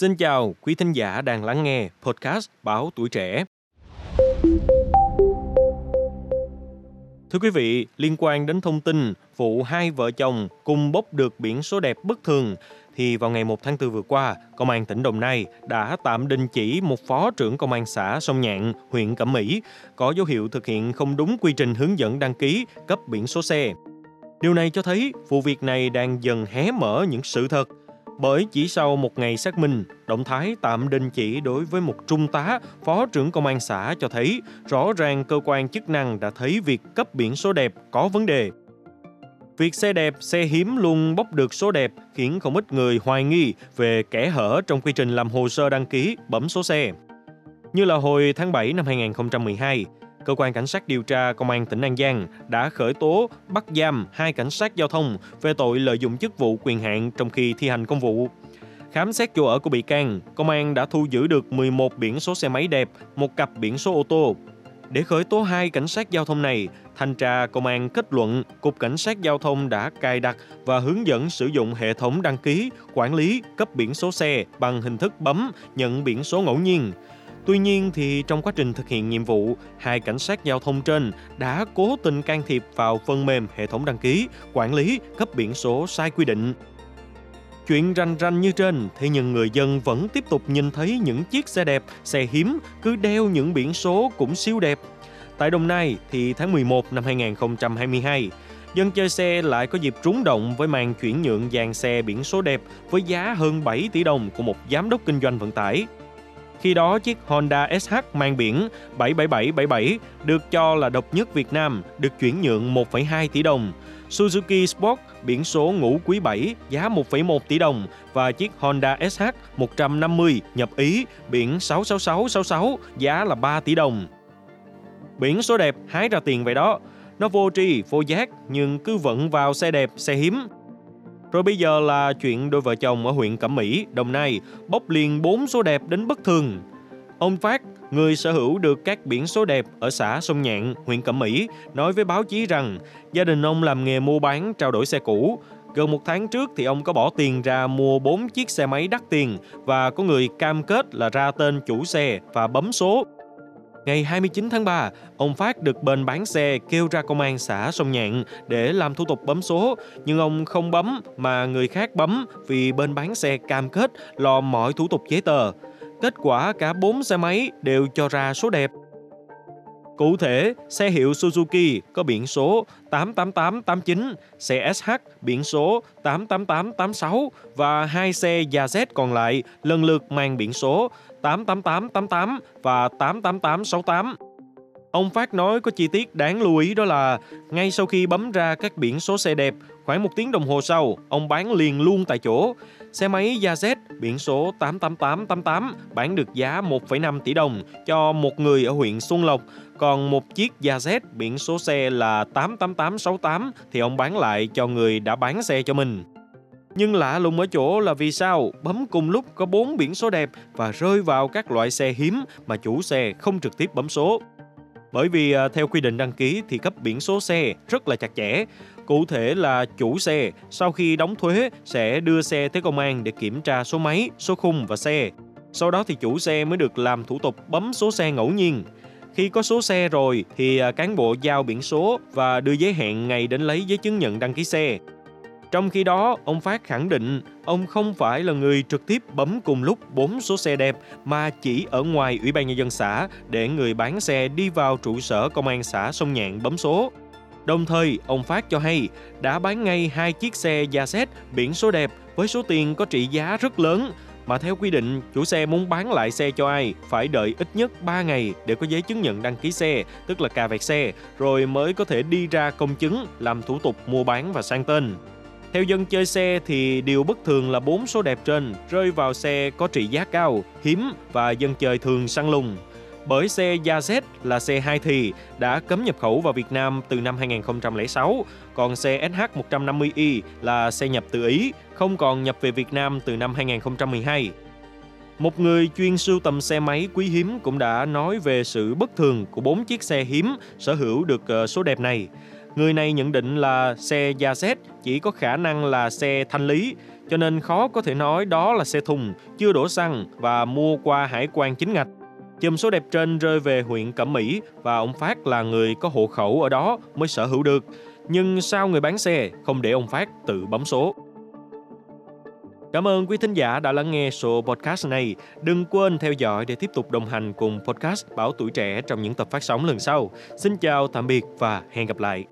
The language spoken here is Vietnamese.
Xin chào quý thính giả đang lắng nghe podcast Báo Tuổi Trẻ. Thưa quý vị, liên quan đến thông tin vụ hai vợ chồng cùng bốc được biển số đẹp bất thường, thì vào ngày 1 tháng 4 vừa qua, Công an tỉnh Đồng Nai đã tạm đình chỉ một phó trưởng công an xã Sông Nhạn, huyện Cẩm Mỹ, có dấu hiệu thực hiện không đúng quy trình hướng dẫn đăng ký cấp biển số xe. Điều này cho thấy vụ việc này đang dần hé mở những sự thật bởi chỉ sau một ngày xác minh, động thái tạm đình chỉ đối với một trung tá, phó trưởng công an xã cho thấy rõ ràng cơ quan chức năng đã thấy việc cấp biển số đẹp có vấn đề. Việc xe đẹp, xe hiếm luôn bốc được số đẹp khiến không ít người hoài nghi về kẻ hở trong quy trình làm hồ sơ đăng ký bấm số xe. Như là hồi tháng 7 năm 2012, cơ quan cảnh sát điều tra công an tỉnh An Giang đã khởi tố bắt giam hai cảnh sát giao thông về tội lợi dụng chức vụ quyền hạn trong khi thi hành công vụ. Khám xét chỗ ở của bị can, công an đã thu giữ được 11 biển số xe máy đẹp, một cặp biển số ô tô. Để khởi tố hai cảnh sát giao thông này, thanh tra công an kết luận Cục Cảnh sát Giao thông đã cài đặt và hướng dẫn sử dụng hệ thống đăng ký, quản lý, cấp biển số xe bằng hình thức bấm, nhận biển số ngẫu nhiên. Tuy nhiên thì trong quá trình thực hiện nhiệm vụ, hai cảnh sát giao thông trên đã cố tình can thiệp vào phần mềm hệ thống đăng ký, quản lý, cấp biển số sai quy định. Chuyện ranh ranh như trên, thế nhưng người dân vẫn tiếp tục nhìn thấy những chiếc xe đẹp, xe hiếm cứ đeo những biển số cũng siêu đẹp. Tại Đồng Nai thì tháng 11 năm 2022, dân chơi xe lại có dịp trúng động với màn chuyển nhượng dàn xe biển số đẹp với giá hơn 7 tỷ đồng của một giám đốc kinh doanh vận tải. Khi đó, chiếc Honda SH mang biển 77777 được cho là độc nhất Việt Nam được chuyển nhượng 1,2 tỷ đồng. Suzuki Sport biển số ngũ quý 7 giá 1,1 tỷ đồng và chiếc Honda SH 150 nhập Ý biển 66666 giá là 3 tỷ đồng. Biển số đẹp hái ra tiền vậy đó. Nó vô tri, vô giác nhưng cứ vận vào xe đẹp, xe hiếm rồi bây giờ là chuyện đôi vợ chồng ở huyện Cẩm Mỹ, Đồng Nai bốc liền 4 số đẹp đến bất thường. Ông Phát, người sở hữu được các biển số đẹp ở xã Sông Nhạn, huyện Cẩm Mỹ, nói với báo chí rằng gia đình ông làm nghề mua bán trao đổi xe cũ. Gần một tháng trước thì ông có bỏ tiền ra mua 4 chiếc xe máy đắt tiền và có người cam kết là ra tên chủ xe và bấm số Ngày 29 tháng 3, ông Phát được bên bán xe kêu ra công an xã Sông Nhạn để làm thủ tục bấm số, nhưng ông không bấm mà người khác bấm vì bên bán xe cam kết lo mọi thủ tục giấy tờ. Kết quả cả 4 xe máy đều cho ra số đẹp. Cụ thể, xe hiệu Suzuki có biển số 88889, xe SH biển số 88886 và hai xe Yazet còn lại lần lượt mang biển số 88888 và 88868. Ông Phát nói có chi tiết đáng lưu ý đó là ngay sau khi bấm ra các biển số xe đẹp, khoảng một tiếng đồng hồ sau, ông bán liền luôn tại chỗ. Xe máy Yazet biển số 88888 bán được giá 1,5 tỷ đồng cho một người ở huyện Xuân Lộc, còn một chiếc Yazet biển số xe là 88868 thì ông bán lại cho người đã bán xe cho mình. Nhưng lạ lùng ở chỗ là vì sao bấm cùng lúc có 4 biển số đẹp và rơi vào các loại xe hiếm mà chủ xe không trực tiếp bấm số. Bởi vì à, theo quy định đăng ký thì cấp biển số xe rất là chặt chẽ. Cụ thể là chủ xe sau khi đóng thuế sẽ đưa xe tới công an để kiểm tra số máy, số khung và xe. Sau đó thì chủ xe mới được làm thủ tục bấm số xe ngẫu nhiên. Khi có số xe rồi thì à, cán bộ giao biển số và đưa giấy hẹn ngày đến lấy giấy chứng nhận đăng ký xe. Trong khi đó, ông Phát khẳng định ông không phải là người trực tiếp bấm cùng lúc 4 số xe đẹp mà chỉ ở ngoài Ủy ban Nhân dân xã để người bán xe đi vào trụ sở công an xã Sông Nhạn bấm số. Đồng thời, ông Phát cho hay đã bán ngay hai chiếc xe Yaset biển số đẹp với số tiền có trị giá rất lớn, mà theo quy định, chủ xe muốn bán lại xe cho ai phải đợi ít nhất 3 ngày để có giấy chứng nhận đăng ký xe, tức là cà vẹt xe, rồi mới có thể đi ra công chứng làm thủ tục mua bán và sang tên. Theo dân chơi xe thì điều bất thường là bốn số đẹp trên rơi vào xe có trị giá cao, hiếm và dân chơi thường săn lùng. Bởi xe Yazet là xe hai thì đã cấm nhập khẩu vào Việt Nam từ năm 2006, còn xe SH150i là xe nhập từ Ý, không còn nhập về Việt Nam từ năm 2012. Một người chuyên sưu tầm xe máy quý hiếm cũng đã nói về sự bất thường của bốn chiếc xe hiếm sở hữu được ờ, số đẹp này. Người này nhận định là xe da xét chỉ có khả năng là xe thanh lý, cho nên khó có thể nói đó là xe thùng, chưa đổ xăng và mua qua hải quan chính ngạch. Chùm số đẹp trên rơi về huyện Cẩm Mỹ và ông Phát là người có hộ khẩu ở đó mới sở hữu được. Nhưng sao người bán xe không để ông Phát tự bấm số? Cảm ơn quý thính giả đã lắng nghe số podcast này. Đừng quên theo dõi để tiếp tục đồng hành cùng podcast Bảo Tuổi Trẻ trong những tập phát sóng lần sau. Xin chào, tạm biệt và hẹn gặp lại.